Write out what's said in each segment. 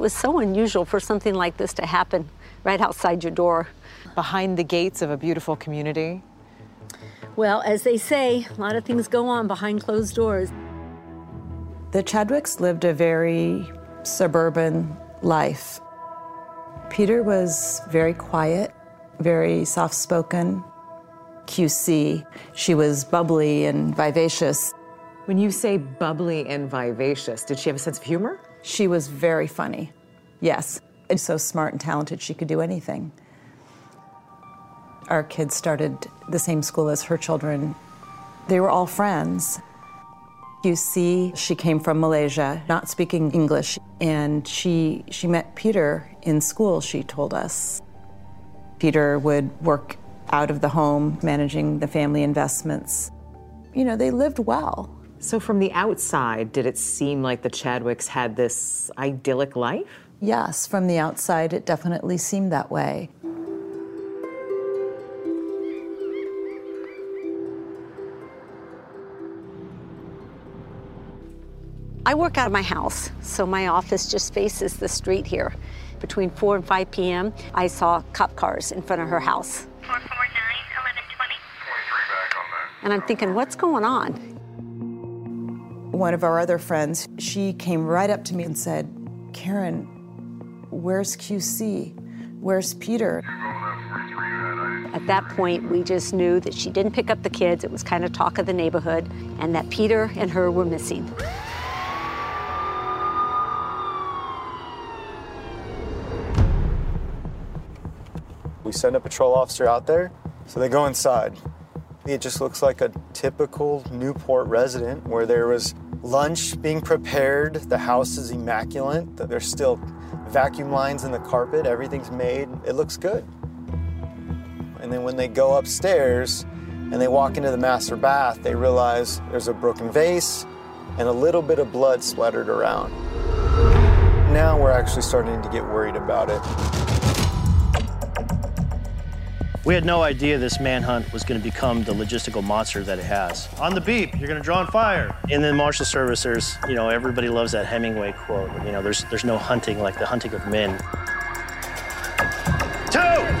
It was so unusual for something like this to happen right outside your door. Behind the gates of a beautiful community. Well, as they say, a lot of things go on behind closed doors. The Chadwicks lived a very suburban life. Peter was very quiet, very soft spoken. QC, she was bubbly and vivacious. When you say bubbly and vivacious, did she have a sense of humor? She was very funny, yes. And so smart and talented, she could do anything. Our kids started the same school as her children. They were all friends. You see, she came from Malaysia, not speaking English, and she, she met Peter in school, she told us. Peter would work out of the home, managing the family investments. You know, they lived well. So, from the outside, did it seem like the Chadwicks had this idyllic life? Yes, from the outside, it definitely seemed that way. I work out of my house, so my office just faces the street here. Between 4 and 5 p.m., I saw cop cars in front of her house. 449 1120. And I'm thinking, what's going on? One of our other friends, she came right up to me and said, Karen, where's QC? Where's Peter? At that point, we just knew that she didn't pick up the kids. It was kind of talk of the neighborhood, and that Peter and her were missing. We send a patrol officer out there, so they go inside. It just looks like a typical Newport resident where there was lunch being prepared, the house is immaculate, there's still vacuum lines in the carpet, everything's made, it looks good. And then when they go upstairs and they walk into the master bath, they realize there's a broken vase and a little bit of blood splattered around. Now we're actually starting to get worried about it. We had no idea this manhunt was going to become the logistical monster that it has. On the beep, you're going to draw on fire. In the marshal service, there's, you know, everybody loves that Hemingway quote. You know, there's there's no hunting like the hunting of men. Two!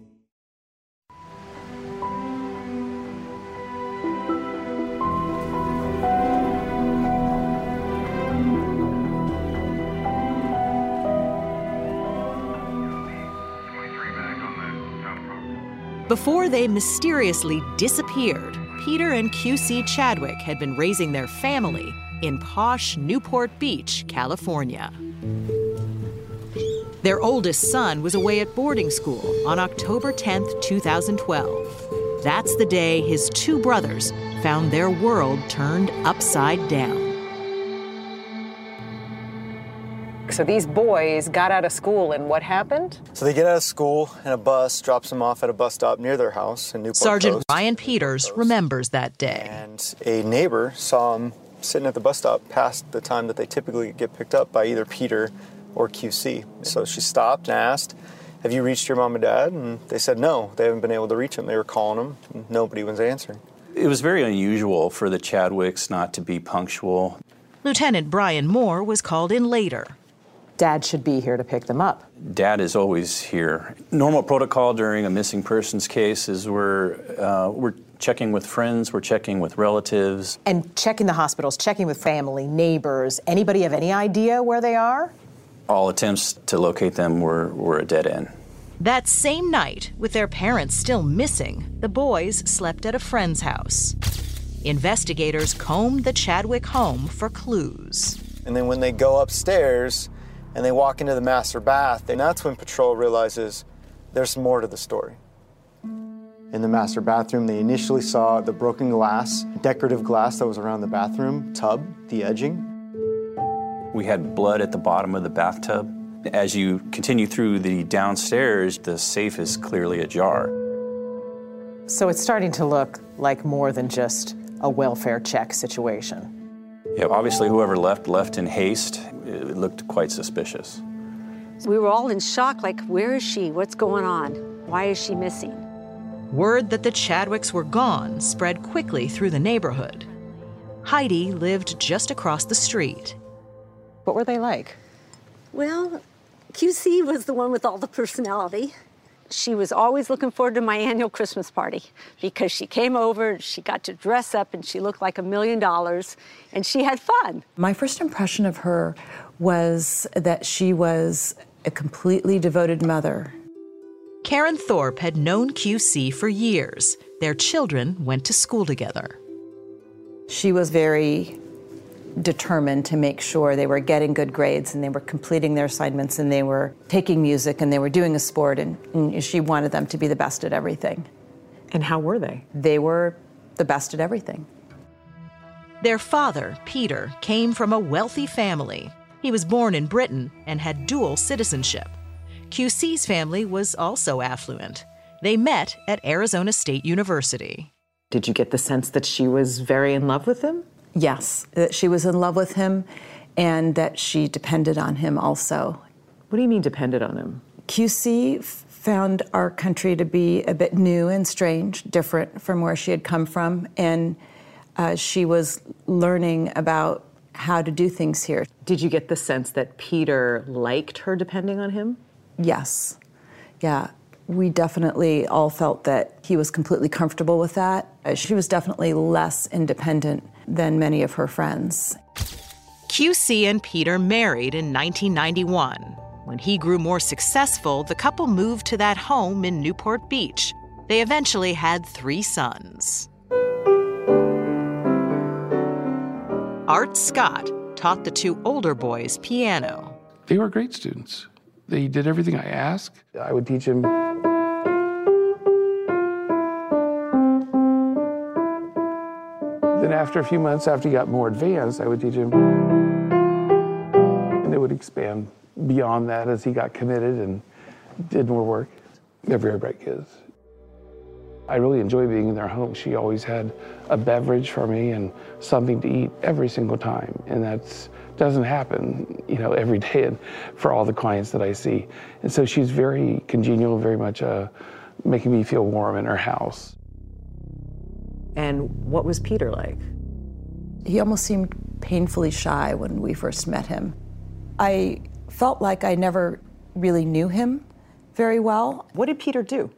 Before they mysteriously disappeared, Peter and QC Chadwick had been raising their family in posh Newport Beach, California. Their oldest son was away at boarding school on October 10, 2012. That's the day his two brothers found their world turned upside down. So these boys got out of school, and what happened? So they get out of school, and a bus drops them off at a bus stop near their house in Newport Sergeant Coast. Ryan Peters remembers that day. And a neighbor saw them sitting at the bus stop past the time that they typically get picked up by either Peter or QC. So she stopped and asked, Have you reached your mom and dad? And they said no, they haven't been able to reach them. They were calling them, and nobody was answering. It was very unusual for the Chadwicks not to be punctual. Lieutenant Brian Moore was called in later. Dad should be here to pick them up. Dad is always here. Normal protocol during a missing persons case is we're, uh, we're checking with friends, we're checking with relatives. And checking the hospitals, checking with family, neighbors. Anybody have any idea where they are? All attempts to locate them were, were a dead end. That same night, with their parents still missing, the boys slept at a friend's house. Investigators combed the Chadwick home for clues. And then when they go upstairs and they walk into the master bath, and that's when patrol realizes there's more to the story. In the master bathroom, they initially saw the broken glass, decorative glass that was around the bathroom tub, the edging. We had blood at the bottom of the bathtub. As you continue through the downstairs, the safe is clearly ajar. So it's starting to look like more than just a welfare check situation. Yeah, obviously, whoever left left in haste. It looked quite suspicious. We were all in shock like, where is she? What's going on? Why is she missing? Word that the Chadwicks were gone spread quickly through the neighborhood. Heidi lived just across the street. What were they like? Well, QC was the one with all the personality. She was always looking forward to my annual Christmas party because she came over, she got to dress up, and she looked like a million dollars, and she had fun. My first impression of her was that she was a completely devoted mother. Karen Thorpe had known QC for years. Their children went to school together. She was very determined to make sure they were getting good grades and they were completing their assignments and they were taking music and they were doing a sport and, and she wanted them to be the best at everything. And how were they? They were the best at everything. Their father, Peter, came from a wealthy family. He was born in Britain and had dual citizenship. QC's family was also affluent. They met at Arizona State University. Did you get the sense that she was very in love with him? Yes, that she was in love with him and that she depended on him also. What do you mean depended on him? QC found our country to be a bit new and strange, different from where she had come from, and uh, she was learning about how to do things here. Did you get the sense that Peter liked her depending on him? Yes. Yeah. We definitely all felt that he was completely comfortable with that. Uh, She was definitely less independent than many of her friends. QC and Peter married in 1991. When he grew more successful, the couple moved to that home in Newport Beach. They eventually had three sons. Art Scott taught the two older boys piano. They were great students. They did everything I asked. I would teach them. Then, after a few months, after he got more advanced, I would teach him. And it would expand beyond that as he got committed and did more work. Very bright kids. I really enjoy being in their home. She always had a beverage for me and something to eat every single time. And that doesn't happen, you know, every day and for all the clients that I see. And so she's very congenial, very much uh, making me feel warm in her house. And what was Peter like? He almost seemed painfully shy when we first met him. I felt like I never really knew him very well. What did Peter do?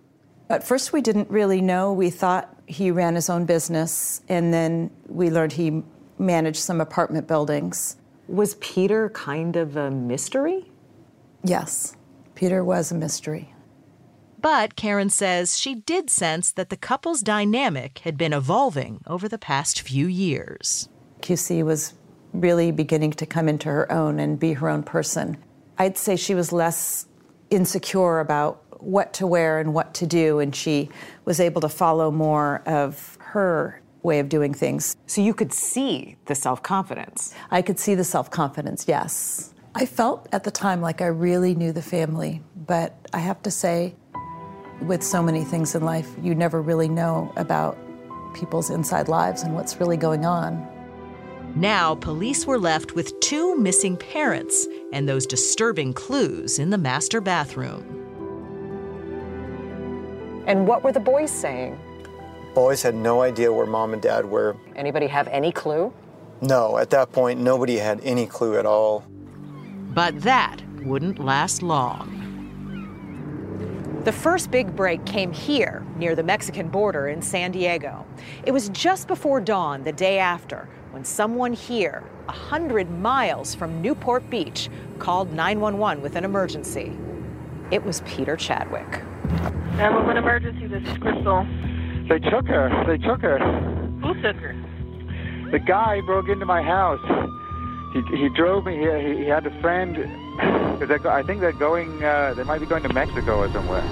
At first, we didn't really know. We thought he ran his own business, and then we learned he managed some apartment buildings. Was Peter kind of a mystery? Yes, Peter was a mystery. But Karen says she did sense that the couple's dynamic had been evolving over the past few years. QC was really beginning to come into her own and be her own person. I'd say she was less insecure about what to wear and what to do, and she was able to follow more of her way of doing things. So you could see the self confidence. I could see the self confidence, yes. I felt at the time like I really knew the family, but I have to say, with so many things in life, you never really know about people's inside lives and what's really going on. Now, police were left with two missing parents and those disturbing clues in the master bathroom. And what were the boys saying? Boys had no idea where mom and dad were. Anybody have any clue? No, at that point, nobody had any clue at all. But that wouldn't last long. The first big break came here, near the Mexican border in San Diego. It was just before dawn the day after when someone here, 100 miles from Newport Beach, called 911 with an emergency. It was Peter Chadwick. 911 emergency, this is Crystal. They took her. They took her. Who took her? The guy broke into my house. He, he drove me here. He, he had a friend. Cause they're, go- I think they're going. Uh, they might be going to Mexico or somewhere.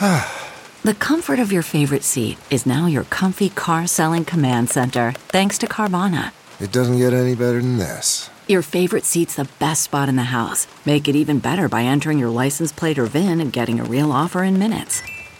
The comfort of your favorite seat is now your comfy car selling command center, thanks to Carvana. It doesn't get any better than this. Your favorite seat's the best spot in the house. Make it even better by entering your license plate or VIN and getting a real offer in minutes.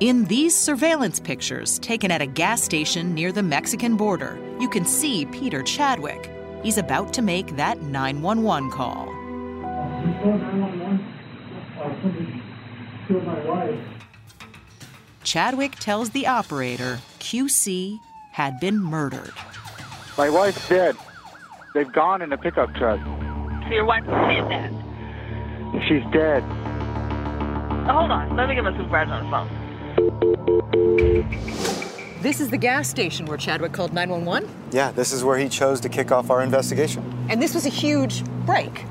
In these surveillance pictures taken at a gas station near the Mexican border, you can see Peter Chadwick. He's about to make that 911 call. Chadwick tells the operator QC had been murdered. My wife's dead. They've gone in a pickup truck. So your wife said that. She's dead. Hold on. Let me get my supervisor on the phone. This is the gas station where Chadwick called 911? Yeah, this is where he chose to kick off our investigation. And this was a huge break.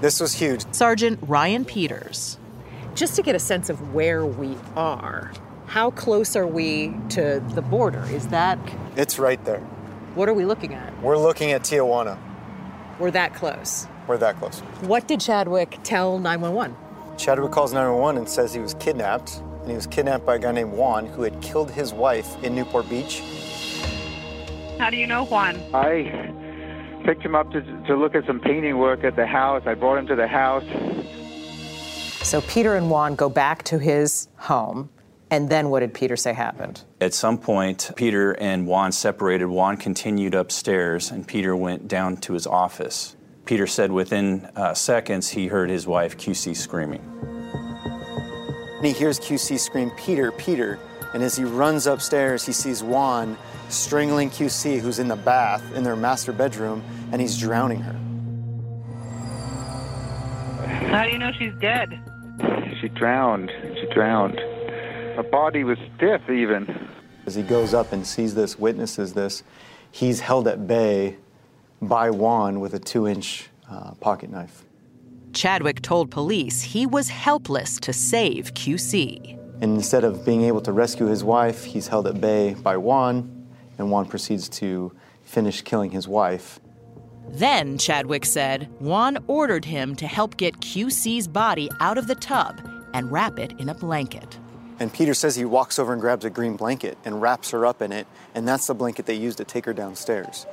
This was huge. Sergeant Ryan Peters. Just to get a sense of where we are, how close are we to the border? Is that. It's right there. What are we looking at? We're looking at Tijuana. We're that close. We're that close. What did Chadwick tell 911? Chadwick calls 911 and says he was kidnapped, and he was kidnapped by a guy named Juan who had killed his wife in Newport Beach. How do you know Juan? I picked him up to, to look at some painting work at the house. I brought him to the house. So Peter and Juan go back to his home. And then what did Peter say happened? At some point, Peter and Juan separated. Juan continued upstairs, and Peter went down to his office. Peter said within uh, seconds he heard his wife, QC, screaming. And he hears QC scream, Peter, Peter. And as he runs upstairs, he sees Juan strangling QC, who's in the bath in their master bedroom, and he's drowning her. How do you know she's dead? She drowned. She drowned. Her body was stiff, even. As he goes up and sees this, witnesses this, he's held at bay by Juan with a two inch uh, pocket knife. Chadwick told police he was helpless to save QC. And instead of being able to rescue his wife, he's held at bay by Juan, and Juan proceeds to finish killing his wife. Then, Chadwick said, Juan ordered him to help get QC's body out of the tub and wrap it in a blanket. And Peter says he walks over and grabs a green blanket and wraps her up in it, and that's the blanket they used to take her downstairs.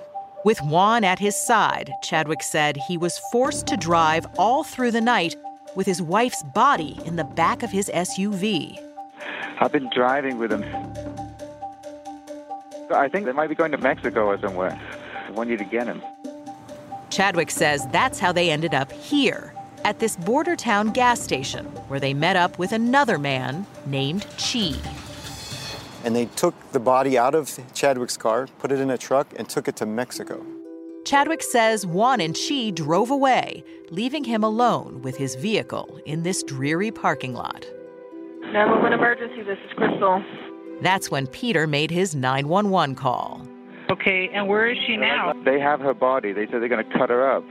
With Juan at his side, Chadwick said he was forced to drive all through the night with his wife's body in the back of his SUV. I've been driving with him. I think they might be going to Mexico or somewhere. I want you to get him. Chadwick says that's how they ended up here, at this border town gas station, where they met up with another man named Chi. And they took the body out of Chadwick's car, put it in a truck, and took it to Mexico. Chadwick says Juan and she drove away, leaving him alone with his vehicle in this dreary parking lot. 911 emergency, this is Crystal. That's when Peter made his 911 call. Okay, and where is she now? They have her body. They said they're going to cut her up.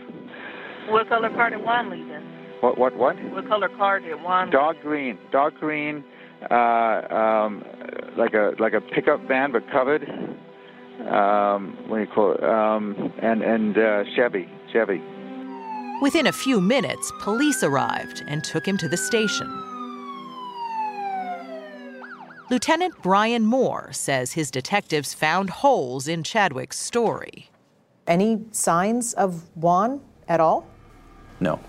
What color car did Juan leave in? What? What? What? What color car did Juan? Dark green. Dark green. Uh, um, like a like a pickup van, but covered. Um, what do you call it? Um, and and uh, Chevy. Chevy. Within a few minutes, police arrived and took him to the station. Lieutenant Brian Moore says his detectives found holes in Chadwick's story. Any signs of Juan at all? No.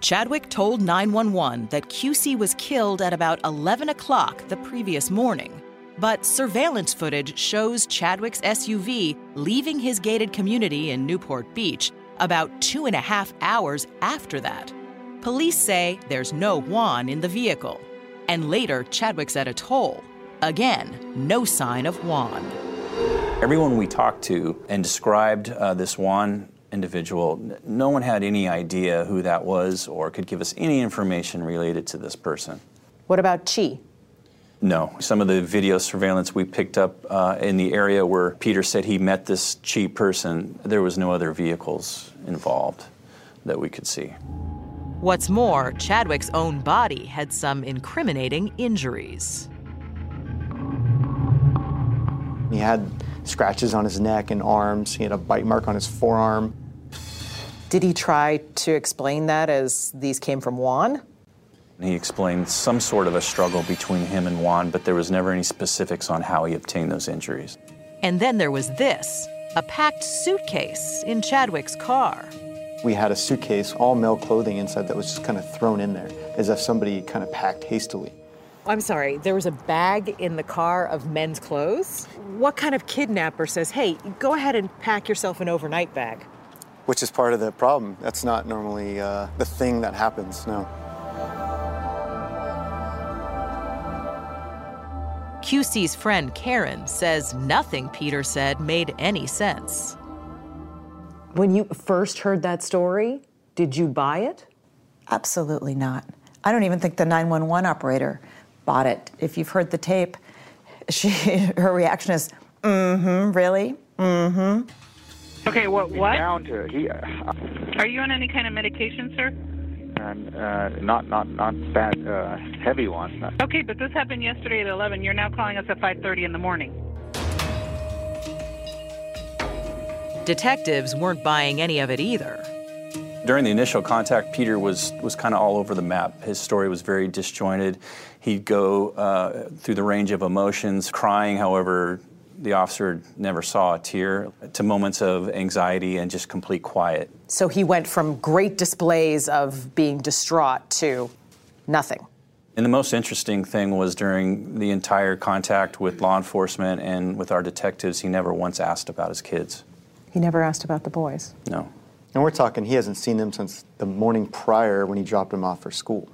Chadwick told 911 that QC was killed at about 11 o'clock the previous morning. But surveillance footage shows Chadwick's SUV leaving his gated community in Newport Beach about two and a half hours after that. Police say there's no Juan in the vehicle. And later, Chadwick's at a toll. Again, no sign of Juan. Everyone we talked to and described uh, this Juan individual, no one had any idea who that was or could give us any information related to this person. What about Chi? No. Some of the video surveillance we picked up uh, in the area where Peter said he met this Chi person, there was no other vehicles involved that we could see. What's more, Chadwick's own body had some incriminating injuries. He had scratches on his neck and arms, he had a bite mark on his forearm. Did he try to explain that as these came from Juan? He explained some sort of a struggle between him and Juan, but there was never any specifics on how he obtained those injuries. And then there was this a packed suitcase in Chadwick's car. We had a suitcase, all male clothing inside, that was just kind of thrown in there, as if somebody kind of packed hastily. I'm sorry, there was a bag in the car of men's clothes? What kind of kidnapper says, hey, go ahead and pack yourself an overnight bag? Which is part of the problem. That's not normally uh, the thing that happens, no. QC's friend Karen says nothing Peter said made any sense. When you first heard that story, did you buy it? Absolutely not. I don't even think the 911 operator bought it. If you've heard the tape, she her reaction is, "Mm-hmm, really? Mm-hmm." Okay, what? What? Down to he, uh, Are you on any kind of medication, sir? and uh, not not not bad, uh, heavy one. Okay, but this happened yesterday at 11. You're now calling us at 5:30 in the morning. Detectives weren't buying any of it either. During the initial contact, Peter was, was kind of all over the map. His story was very disjointed. He'd go uh, through the range of emotions, crying, however, the officer never saw a tear, to moments of anxiety and just complete quiet. So he went from great displays of being distraught to nothing. And the most interesting thing was during the entire contact with law enforcement and with our detectives, he never once asked about his kids. He never asked about the boys. No. And we're talking, he hasn't seen them since the morning prior when he dropped them off for school.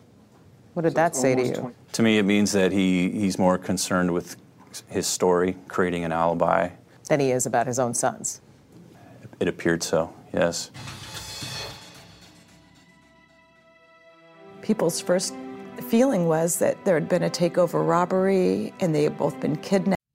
What did that say to you? To me, it means that he, he's more concerned with his story, creating an alibi. Than he is about his own sons. It appeared so, yes. People's first feeling was that there had been a takeover robbery and they had both been kidnapped.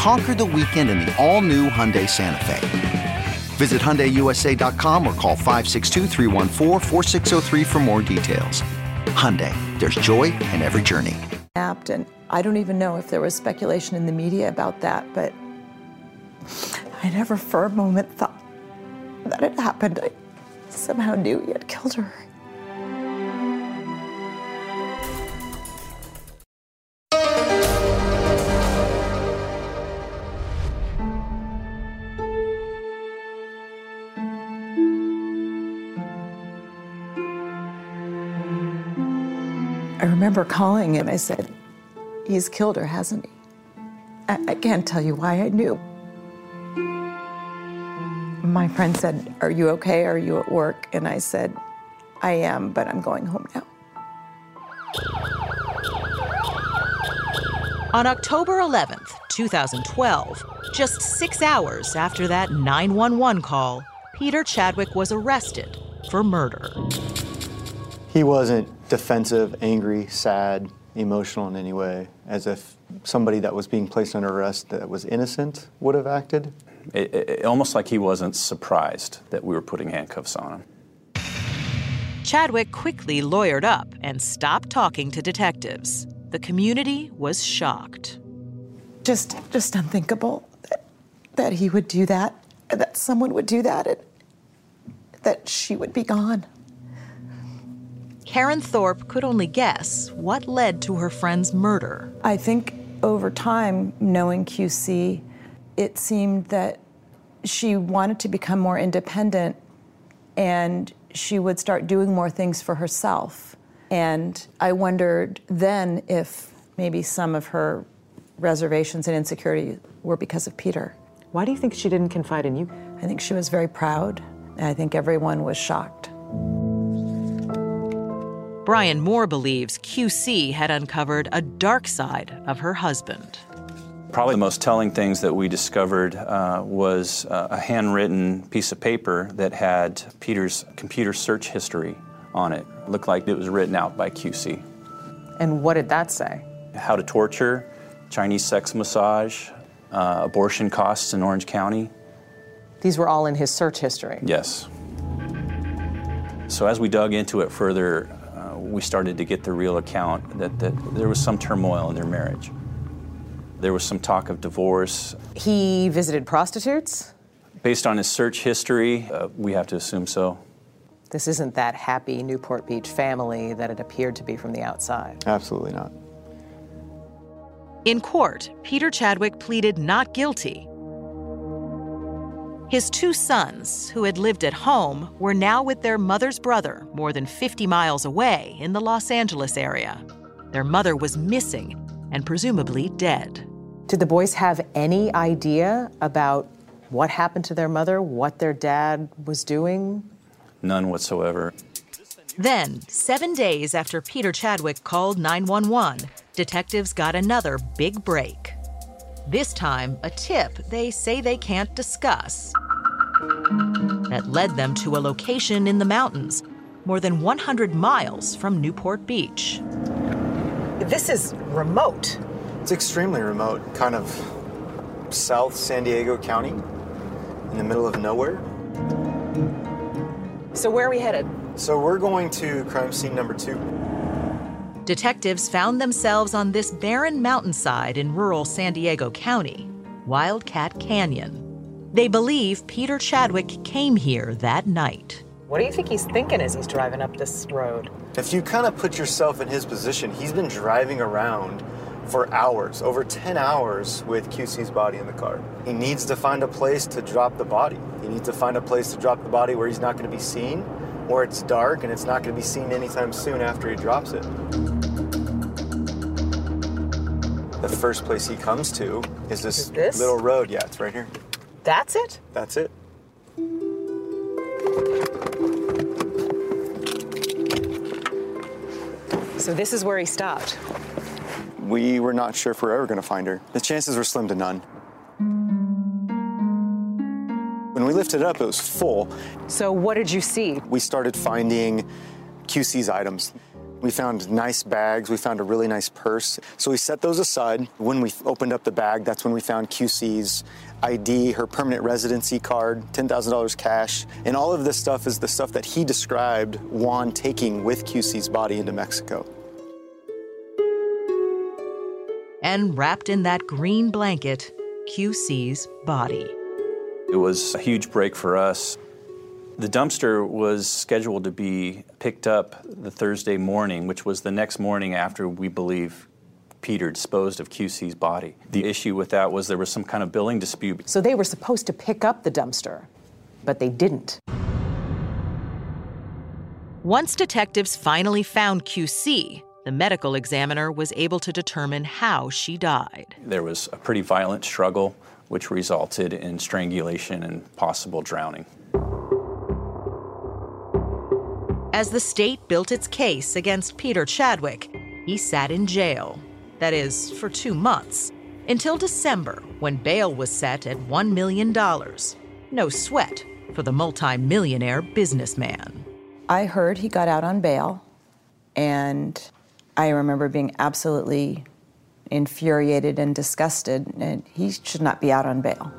Conquer the weekend in the all new Hyundai Santa Fe. Visit HyundaiUSA.com or call 562-314-4603 for more details. Hyundai, there's joy in every journey. And I don't even know if there was speculation in the media about that, but I never for a moment thought that it happened. I somehow knew he had killed her. Remember calling and I said, He's killed her, hasn't he? I, I can't tell you why I knew. My friend said, Are you okay? Are you at work? And I said, I am, but I'm going home now. On October 11th, 2012, just six hours after that 911 call, Peter Chadwick was arrested for murder. He wasn't defensive, angry, sad, emotional in any way, as if somebody that was being placed under arrest that was innocent would have acted. It, it, almost like he wasn't surprised that we were putting handcuffs on him. Chadwick quickly lawyered up and stopped talking to detectives. The community was shocked. Just, just unthinkable that, that he would do that, that someone would do that, and that she would be gone. Karen Thorpe could only guess what led to her friend's murder. I think over time, knowing QC, it seemed that she wanted to become more independent and she would start doing more things for herself. And I wondered then if maybe some of her reservations and insecurity were because of Peter. Why do you think she didn't confide in you? I think she was very proud, and I think everyone was shocked. Brian Moore believes QC had uncovered a dark side of her husband. Probably the most telling things that we discovered uh, was uh, a handwritten piece of paper that had Peter's computer search history on it. it. Looked like it was written out by QC. And what did that say? How to torture, Chinese sex massage, uh, abortion costs in Orange County. These were all in his search history. Yes. So as we dug into it further, we started to get the real account that, that there was some turmoil in their marriage. There was some talk of divorce. He visited prostitutes? Based on his search history, uh, we have to assume so. This isn't that happy Newport Beach family that it appeared to be from the outside. Absolutely not. In court, Peter Chadwick pleaded not guilty. His two sons, who had lived at home, were now with their mother's brother more than 50 miles away in the Los Angeles area. Their mother was missing and presumably dead. Did the boys have any idea about what happened to their mother, what their dad was doing? None whatsoever. Then, seven days after Peter Chadwick called 911, detectives got another big break. This time, a tip they say they can't discuss that led them to a location in the mountains, more than 100 miles from Newport Beach. This is remote. It's extremely remote, kind of South San Diego County, in the middle of nowhere. So, where are we headed? So, we're going to crime scene number two. Detectives found themselves on this barren mountainside in rural San Diego County, Wildcat Canyon. They believe Peter Chadwick came here that night. What do you think he's thinking as he's driving up this road? If you kind of put yourself in his position, he's been driving around for hours, over 10 hours with QC's body in the car. He needs to find a place to drop the body. He needs to find a place to drop the body where he's not going to be seen, where it's dark and it's not going to be seen anytime soon after he drops it. The first place he comes to is this, Is this? little road. Yeah, it's right here. That's it? That's it. So, this is where he stopped. We were not sure if we were ever going to find her. The chances were slim to none. We lifted it up, it was full. So, what did you see? We started finding QC's items. We found nice bags. We found a really nice purse. So we set those aside. When we opened up the bag, that's when we found QC's ID, her permanent residency card, $10,000 cash. And all of this stuff is the stuff that he described Juan taking with QC's body into Mexico. And wrapped in that green blanket, QC's body. It was a huge break for us. The dumpster was scheduled to be picked up the Thursday morning, which was the next morning after we believe Peter disposed of QC's body. The issue with that was there was some kind of billing dispute. So, they were supposed to pick up the dumpster, but they didn't. Once detectives finally found QC, the medical examiner was able to determine how she died. There was a pretty violent struggle, which resulted in strangulation and possible drowning. As the state built its case against Peter Chadwick, he sat in jail. That is, for two months, until December, when bail was set at $1 million. No sweat for the multimillionaire businessman. I heard he got out on bail, and I remember being absolutely infuriated and disgusted, and he should not be out on bail.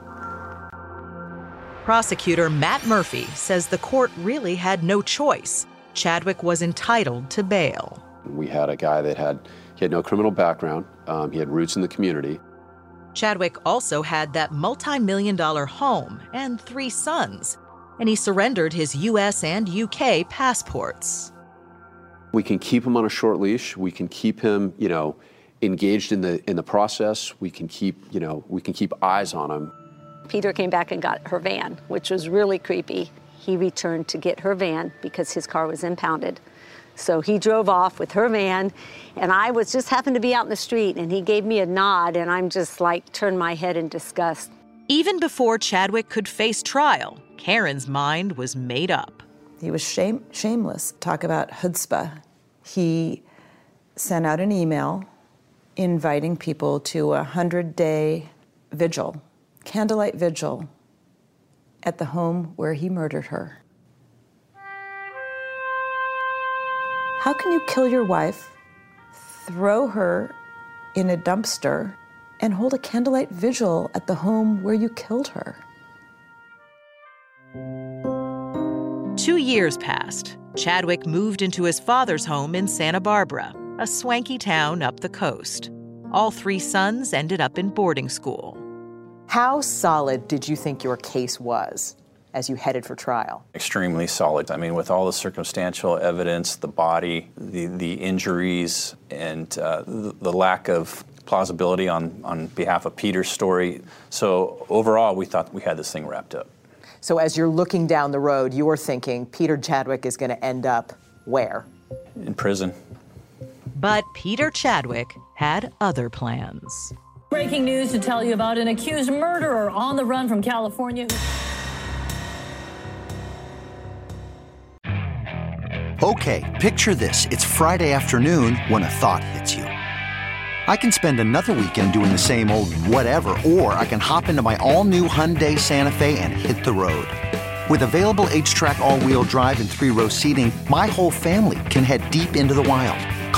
Prosecutor Matt Murphy says the court really had no choice. Chadwick was entitled to bail. We had a guy that had he had no criminal background. Um, he had roots in the community. Chadwick also had that multi million dollar home and three sons, and he surrendered his U.S. and U.K. passports. We can keep him on a short leash. We can keep him, you know, engaged in the in the process. We can keep, you know, we can keep eyes on him. Peter came back and got her van, which was really creepy. He returned to get her van because his car was impounded. So he drove off with her van, and I was just happened to be out in the street, and he gave me a nod, and I'm just like turned my head in disgust. Even before Chadwick could face trial, Karen's mind was made up. He was shame, shameless. Talk about chutzpah. He sent out an email inviting people to a 100 day vigil, candlelight vigil, at the home where he murdered her. How can you kill your wife, throw her in a dumpster, and hold a candlelight vigil at the home where you killed her? Two years passed. Chadwick moved into his father's home in Santa Barbara, a swanky town up the coast. All three sons ended up in boarding school. How solid did you think your case was as you headed for trial? Extremely solid. I mean, with all the circumstantial evidence, the body, the, the injuries, and uh, the, the lack of plausibility on, on behalf of Peter's story. So, overall, we thought we had this thing wrapped up. So, as you're looking down the road, you're thinking Peter Chadwick is going to end up where? In prison. But Peter Chadwick had other plans. Breaking news to tell you about an accused murderer on the run from California. Okay, picture this. It's Friday afternoon when a thought hits you. I can spend another weekend doing the same old whatever, or I can hop into my all new Hyundai Santa Fe and hit the road. With available HTRAC, all wheel drive, and three row seating, my whole family can head deep into the wild.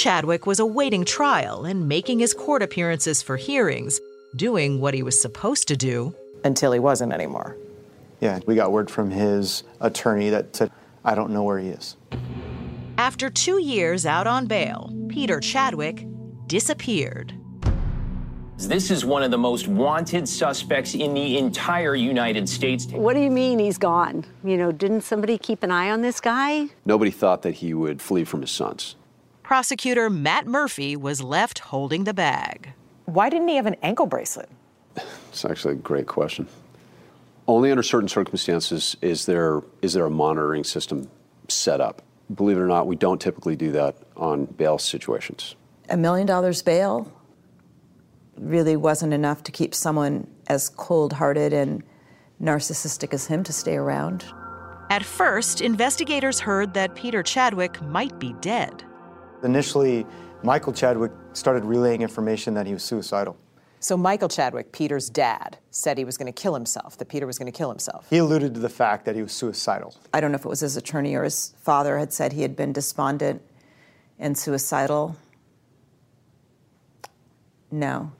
Chadwick was awaiting trial and making his court appearances for hearings, doing what he was supposed to do. Until he wasn't anymore. Yeah, we got word from his attorney that said, I don't know where he is. After two years out on bail, Peter Chadwick disappeared. This is one of the most wanted suspects in the entire United States. What do you mean he's gone? You know, didn't somebody keep an eye on this guy? Nobody thought that he would flee from his sons. Prosecutor Matt Murphy was left holding the bag. Why didn't he have an ankle bracelet? It's actually a great question. Only under certain circumstances is there is there a monitoring system set up. Believe it or not, we don't typically do that on bail situations. A million dollars bail really wasn't enough to keep someone as cold hearted and narcissistic as him to stay around. At first, investigators heard that Peter Chadwick might be dead. Initially, Michael Chadwick started relaying information that he was suicidal. So Michael Chadwick, Peter's dad, said he was going to kill himself, that Peter was going to kill himself. He alluded to the fact that he was suicidal. I don't know if it was his attorney or his father had said he had been despondent and suicidal. No.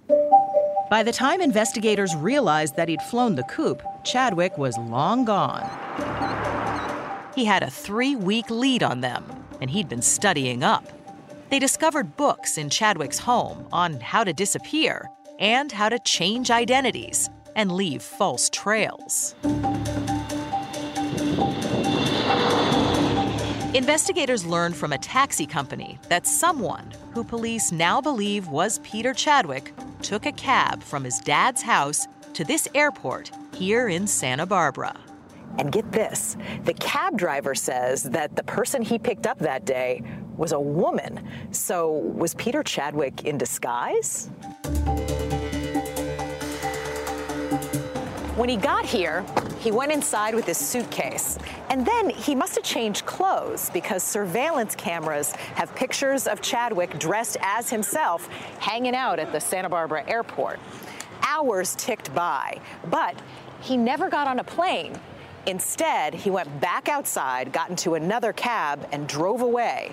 By the time investigators realized that he'd flown the coop, Chadwick was long gone. He had a three week lead on them, and he'd been studying up. They discovered books in Chadwick's home on how to disappear and how to change identities and leave false trails. Investigators learned from a taxi company that someone who police now believe was Peter Chadwick took a cab from his dad's house to this airport here in Santa Barbara. And get this the cab driver says that the person he picked up that day was a woman. So was Peter Chadwick in disguise? When he got here, he went inside with his suitcase. And then he must have changed clothes because surveillance cameras have pictures of Chadwick dressed as himself hanging out at the Santa Barbara airport. Hours ticked by, but he never got on a plane. Instead, he went back outside, got into another cab, and drove away.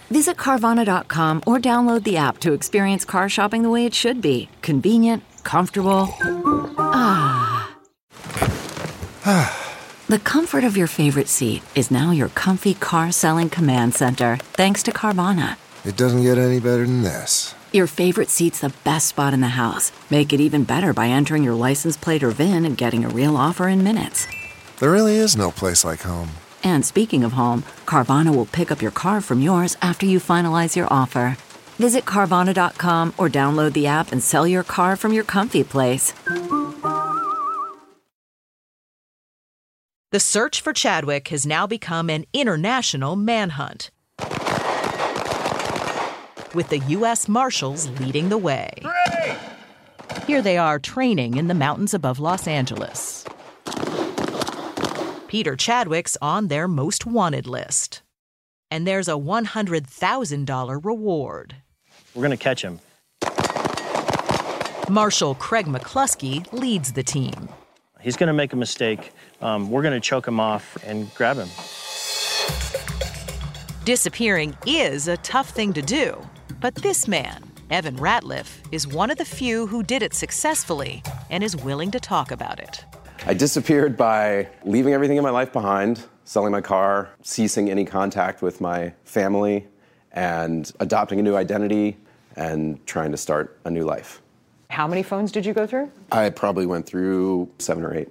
Visit Carvana.com or download the app to experience car shopping the way it should be convenient, comfortable. Ah. The comfort of your favorite seat is now your comfy car selling command center, thanks to Carvana. It doesn't get any better than this. Your favorite seat's the best spot in the house. Make it even better by entering your license plate or VIN and getting a real offer in minutes. There really is no place like home. And speaking of home, Carvana will pick up your car from yours after you finalize your offer. Visit Carvana.com or download the app and sell your car from your comfy place. The search for Chadwick has now become an international manhunt, with the U.S. Marshals leading the way. Here they are training in the mountains above Los Angeles. Peter Chadwick's on their most wanted list. And there's a $100,000 reward. We're going to catch him. Marshal Craig McCluskey leads the team. He's going to make a mistake. Um, we're going to choke him off and grab him. Disappearing is a tough thing to do, but this man, Evan Ratliff, is one of the few who did it successfully and is willing to talk about it. I disappeared by leaving everything in my life behind, selling my car, ceasing any contact with my family, and adopting a new identity and trying to start a new life. How many phones did you go through? I probably went through seven or eight.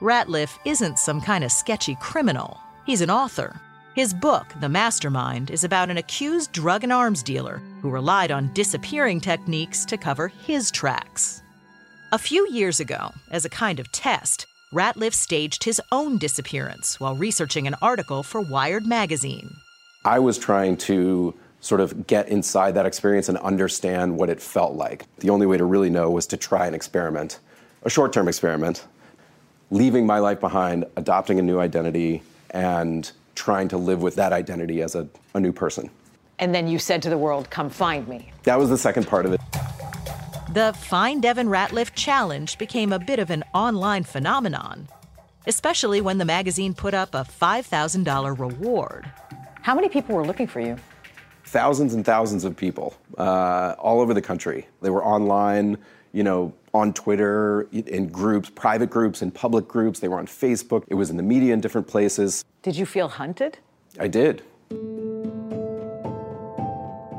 Ratliff isn't some kind of sketchy criminal. He's an author. His book, The Mastermind, is about an accused drug and arms dealer who relied on disappearing techniques to cover his tracks. A few years ago, as a kind of test, Ratliff staged his own disappearance while researching an article for Wired magazine. I was trying to sort of get inside that experience and understand what it felt like. The only way to really know was to try an experiment, a short term experiment, leaving my life behind, adopting a new identity, and trying to live with that identity as a, a new person. And then you said to the world, come find me. That was the second part of it. The Find Evan Ratliff challenge became a bit of an online phenomenon, especially when the magazine put up a $5,000 reward. How many people were looking for you? Thousands and thousands of people uh, all over the country. They were online, you know, on Twitter, in groups, private groups, in public groups. They were on Facebook. It was in the media in different places. Did you feel hunted? I did.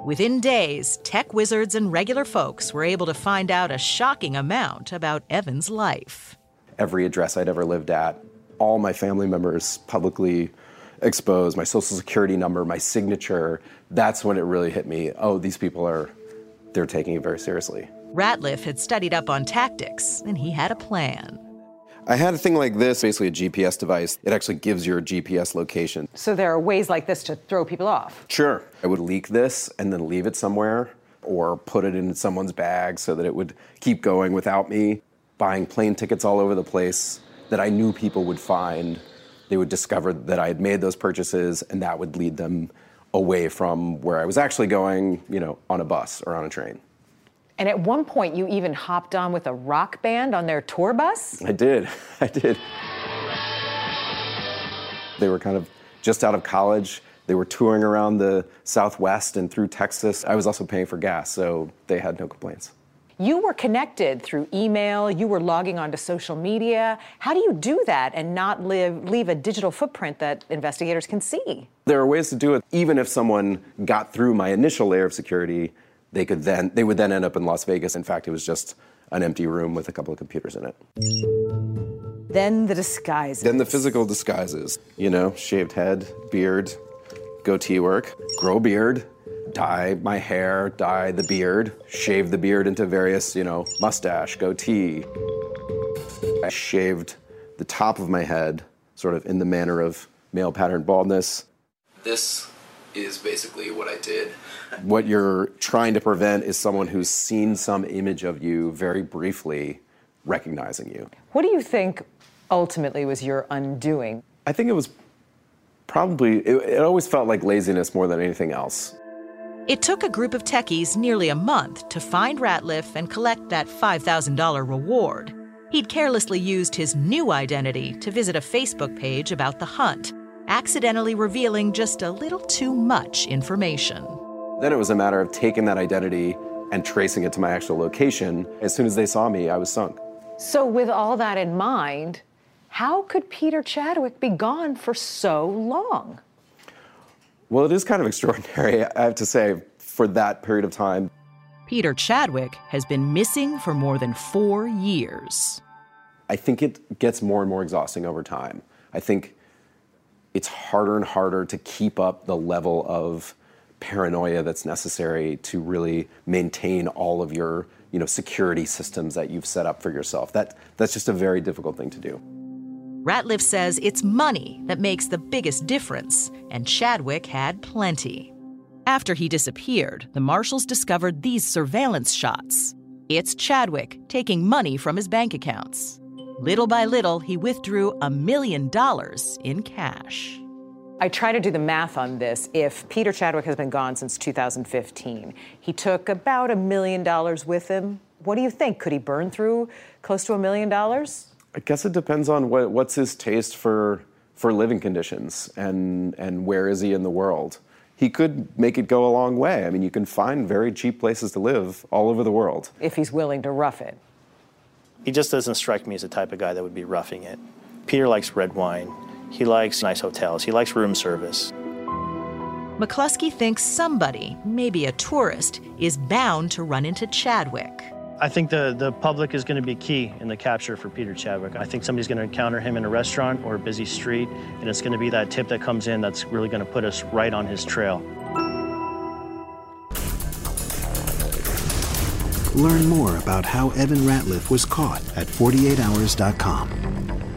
Within days, tech wizards and regular folks were able to find out a shocking amount about Evan's life. Every address I'd ever lived at, all my family members publicly exposed, my social security number, my signature. That's when it really hit me. Oh, these people are, they're taking it very seriously. Ratliff had studied up on tactics, and he had a plan. I had a thing like this, basically a GPS device. It actually gives your GPS location. So there are ways like this to throw people off. Sure. I would leak this and then leave it somewhere or put it in someone's bag so that it would keep going without me. Buying plane tickets all over the place that I knew people would find. They would discover that I had made those purchases and that would lead them away from where I was actually going, you know, on a bus or on a train. And at one point, you even hopped on with a rock band on their tour bus? I did. I did. They were kind of just out of college. They were touring around the Southwest and through Texas. I was also paying for gas, so they had no complaints. You were connected through email, you were logging onto social media. How do you do that and not live, leave a digital footprint that investigators can see? There are ways to do it. Even if someone got through my initial layer of security, they could then they would then end up in Las Vegas. In fact, it was just an empty room with a couple of computers in it. Then the disguises. Then the physical disguises. You know, shaved head, beard, goatee work, grow beard, dye my hair, dye the beard, shave the beard into various, you know, mustache, goatee. I shaved the top of my head, sort of in the manner of male pattern baldness. This is basically what I did. What you're trying to prevent is someone who's seen some image of you very briefly recognizing you. What do you think ultimately was your undoing? I think it was probably, it, it always felt like laziness more than anything else. It took a group of techies nearly a month to find Ratliff and collect that $5,000 reward. He'd carelessly used his new identity to visit a Facebook page about the hunt, accidentally revealing just a little too much information. Then it was a matter of taking that identity and tracing it to my actual location. As soon as they saw me, I was sunk. So, with all that in mind, How could Peter Chadwick be gone for so long? Well, it is kind of extraordinary, I have to say, for that period of time. Peter Chadwick has been missing for more than four years. I think it gets more and more exhausting over time. I think it's harder and harder to keep up the level of paranoia that's necessary to really maintain all of your you know security systems that you've set up for yourself that that's just a very difficult thing to do Ratliff says it's money that makes the biggest difference, and Chadwick had plenty. After he disappeared, the marshals discovered these surveillance shots. It's Chadwick taking money from his bank accounts. Little by little, he withdrew a million dollars in cash. I try to do the math on this. If Peter Chadwick has been gone since 2015, he took about a million dollars with him. What do you think? Could he burn through close to a million dollars? I guess it depends on what, what's his taste for for living conditions and and where is he in the world. He could make it go a long way. I mean, you can find very cheap places to live all over the world. If he's willing to rough it. He just doesn't strike me as the type of guy that would be roughing it. Peter likes red wine. He likes nice hotels. He likes room service. McCluskey thinks somebody, maybe a tourist, is bound to run into Chadwick. I think the, the public is going to be key in the capture for Peter Chadwick. I think somebody's going to encounter him in a restaurant or a busy street, and it's going to be that tip that comes in that's really going to put us right on his trail. Learn more about how Evan Ratliff was caught at 48hours.com.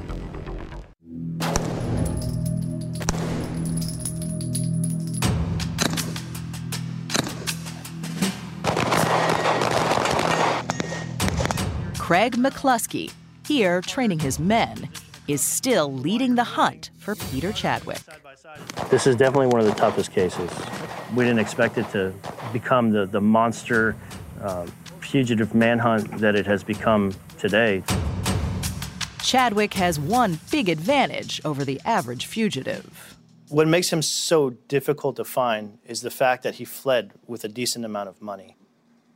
Craig McCluskey, here training his men, is still leading the hunt for Peter Chadwick. This is definitely one of the toughest cases. We didn't expect it to become the, the monster uh, fugitive manhunt that it has become today. Chadwick has one big advantage over the average fugitive. What makes him so difficult to find is the fact that he fled with a decent amount of money.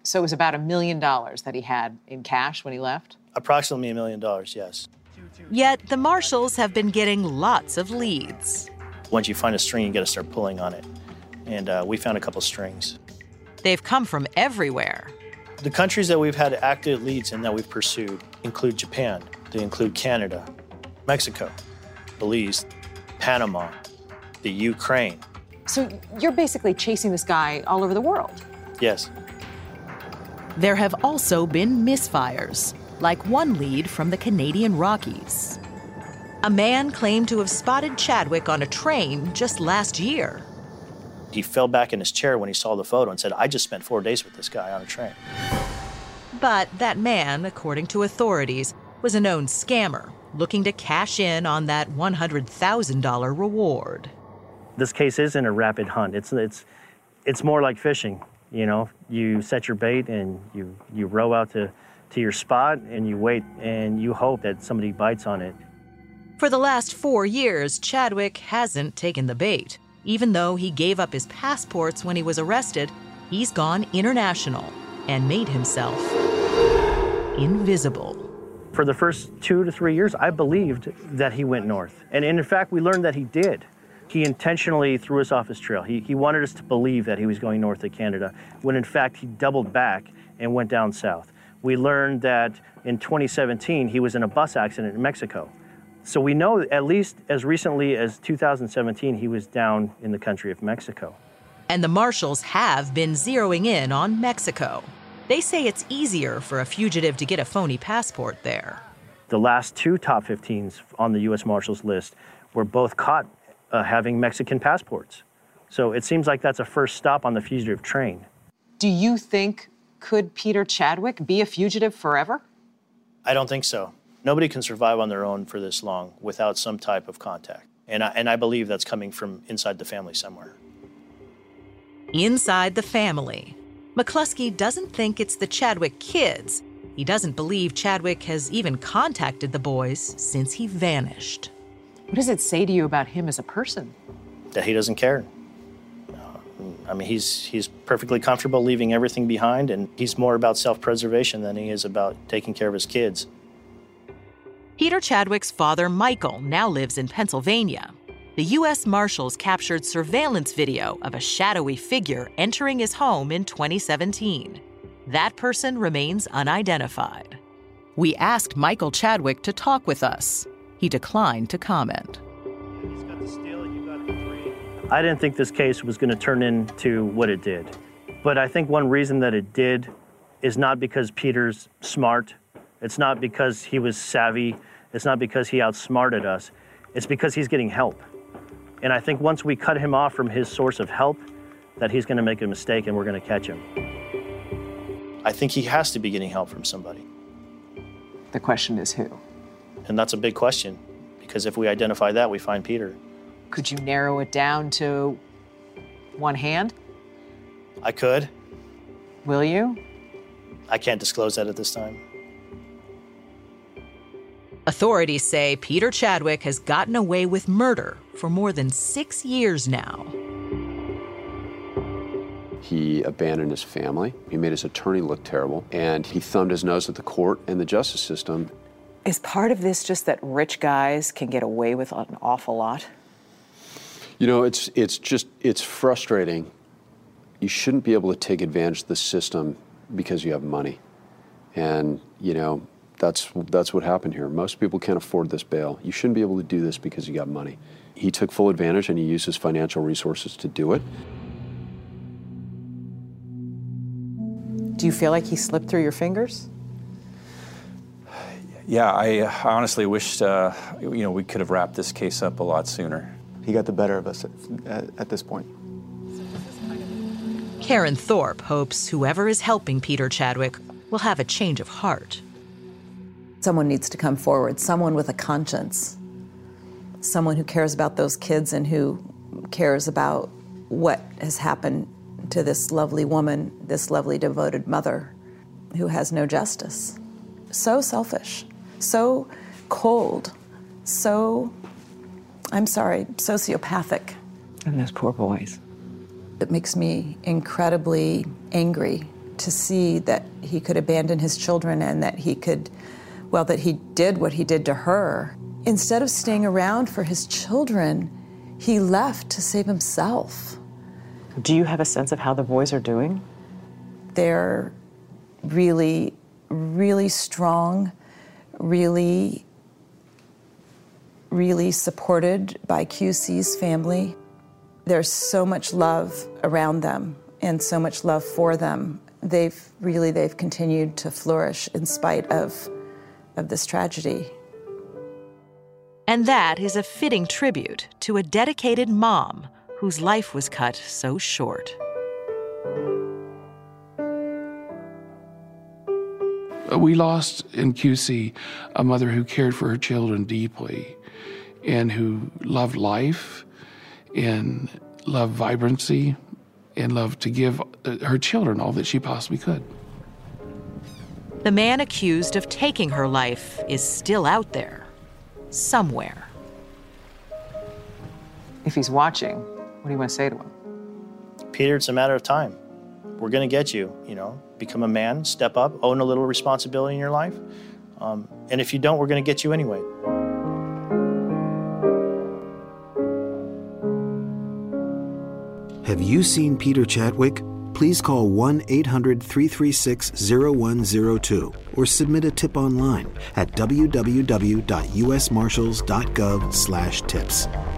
So it was about a million dollars that he had in cash when he left? Approximately a million dollars, yes. Yet the marshals have been getting lots of leads. Once you find a string, you got to start pulling on it. And uh, we found a couple strings. They've come from everywhere. The countries that we've had active leads in that we've pursued include Japan, they include Canada, Mexico, Belize, Panama, the Ukraine. So you're basically chasing this guy all over the world? Yes. There have also been misfires, like one lead from the Canadian Rockies. A man claimed to have spotted Chadwick on a train just last year. He fell back in his chair when he saw the photo and said, I just spent four days with this guy on a train. But that man, according to authorities, was a known scammer looking to cash in on that $100,000 reward. This case isn't a rapid hunt. It's, it's, it's more like fishing. You know, you set your bait and you, you row out to, to your spot and you wait and you hope that somebody bites on it. For the last four years, Chadwick hasn't taken the bait. Even though he gave up his passports when he was arrested, he's gone international and made himself invisible. For the first two to three years, I believed that he went north. And in fact, we learned that he did. He intentionally threw us off his trail. He, he wanted us to believe that he was going north to Canada, when in fact he doubled back and went down south. We learned that in 2017 he was in a bus accident in Mexico. So we know at least as recently as 2017 he was down in the country of Mexico. And the marshals have been zeroing in on Mexico. They say it's easier for a fugitive to get a phony passport there. The last two top 15s on the U.S. Marshals list were both caught uh, having Mexican passports. So it seems like that's a first stop on the fugitive train. Do you think could Peter Chadwick be a fugitive forever? I don't think so. Nobody can survive on their own for this long without some type of contact. And I, and I believe that's coming from inside the family somewhere. Inside the family. McCluskey doesn't think it's the Chadwick kids. He doesn't believe Chadwick has even contacted the boys since he vanished. What does it say to you about him as a person? That he doesn't care. Uh, I mean, he's he's perfectly comfortable leaving everything behind, and he's more about self-preservation than he is about taking care of his kids. Peter Chadwick's father, Michael, now lives in Pennsylvania. The U.S. Marshals captured surveillance video of a shadowy figure entering his home in 2017. That person remains unidentified. We asked Michael Chadwick to talk with us. He declined to comment. I didn't think this case was going to turn into what it did. But I think one reason that it did is not because Peter's smart. It's not because he was savvy. It's not because he outsmarted us. It's because he's getting help. And I think once we cut him off from his source of help, that he's going to make a mistake and we're going to catch him. I think he has to be getting help from somebody. The question is who? And that's a big question because if we identify that, we find Peter. Could you narrow it down to one hand? I could. Will you? I can't disclose that at this time. Authorities say Peter Chadwick has gotten away with murder for more than six years now. He abandoned his family. He made his attorney look terrible. And he thumbed his nose at the court and the justice system. Is part of this just that rich guys can get away with an awful lot? You know, it's, it's just, it's frustrating. You shouldn't be able to take advantage of the system because you have money. And, you know, that's, that's what happened here. Most people can't afford this bail. You shouldn't be able to do this because you got money. He took full advantage and he used his financial resources to do it. Do you feel like he slipped through your fingers? Yeah, I honestly wished uh, you know we could have wrapped this case up a lot sooner. He got the better of us at, at, at this point. Karen Thorpe hopes whoever is helping Peter Chadwick will have a change of heart. Someone needs to come forward, someone with a conscience, someone who cares about those kids and who cares about what has happened to this lovely woman, this lovely devoted mother who has no justice. So selfish, so cold, so, I'm sorry, sociopathic. And those poor boys. It makes me incredibly angry to see that he could abandon his children and that he could, well, that he did what he did to her. Instead of staying around for his children, he left to save himself. Do you have a sense of how the boys are doing? They're really, really strong, really, really supported by QC's family. There's so much love around them and so much love for them. They've really they've continued to flourish in spite of of this tragedy. And that is a fitting tribute to a dedicated mom whose life was cut so short. Uh, we lost in QC a mother who cared for her children deeply and who loved life and loved vibrancy and loved to give uh, her children all that she possibly could. The man accused of taking her life is still out there, somewhere. If he's watching, what do you want to say to him? Peter, it's a matter of time. We're going to get you, you know, become a man, step up, own a little responsibility in your life. Um, and if you don't, we're going to get you anyway. Have you seen Peter Chadwick? Please call 1 800 336 0102 or submit a tip online at www.usmarshals.gov/tips.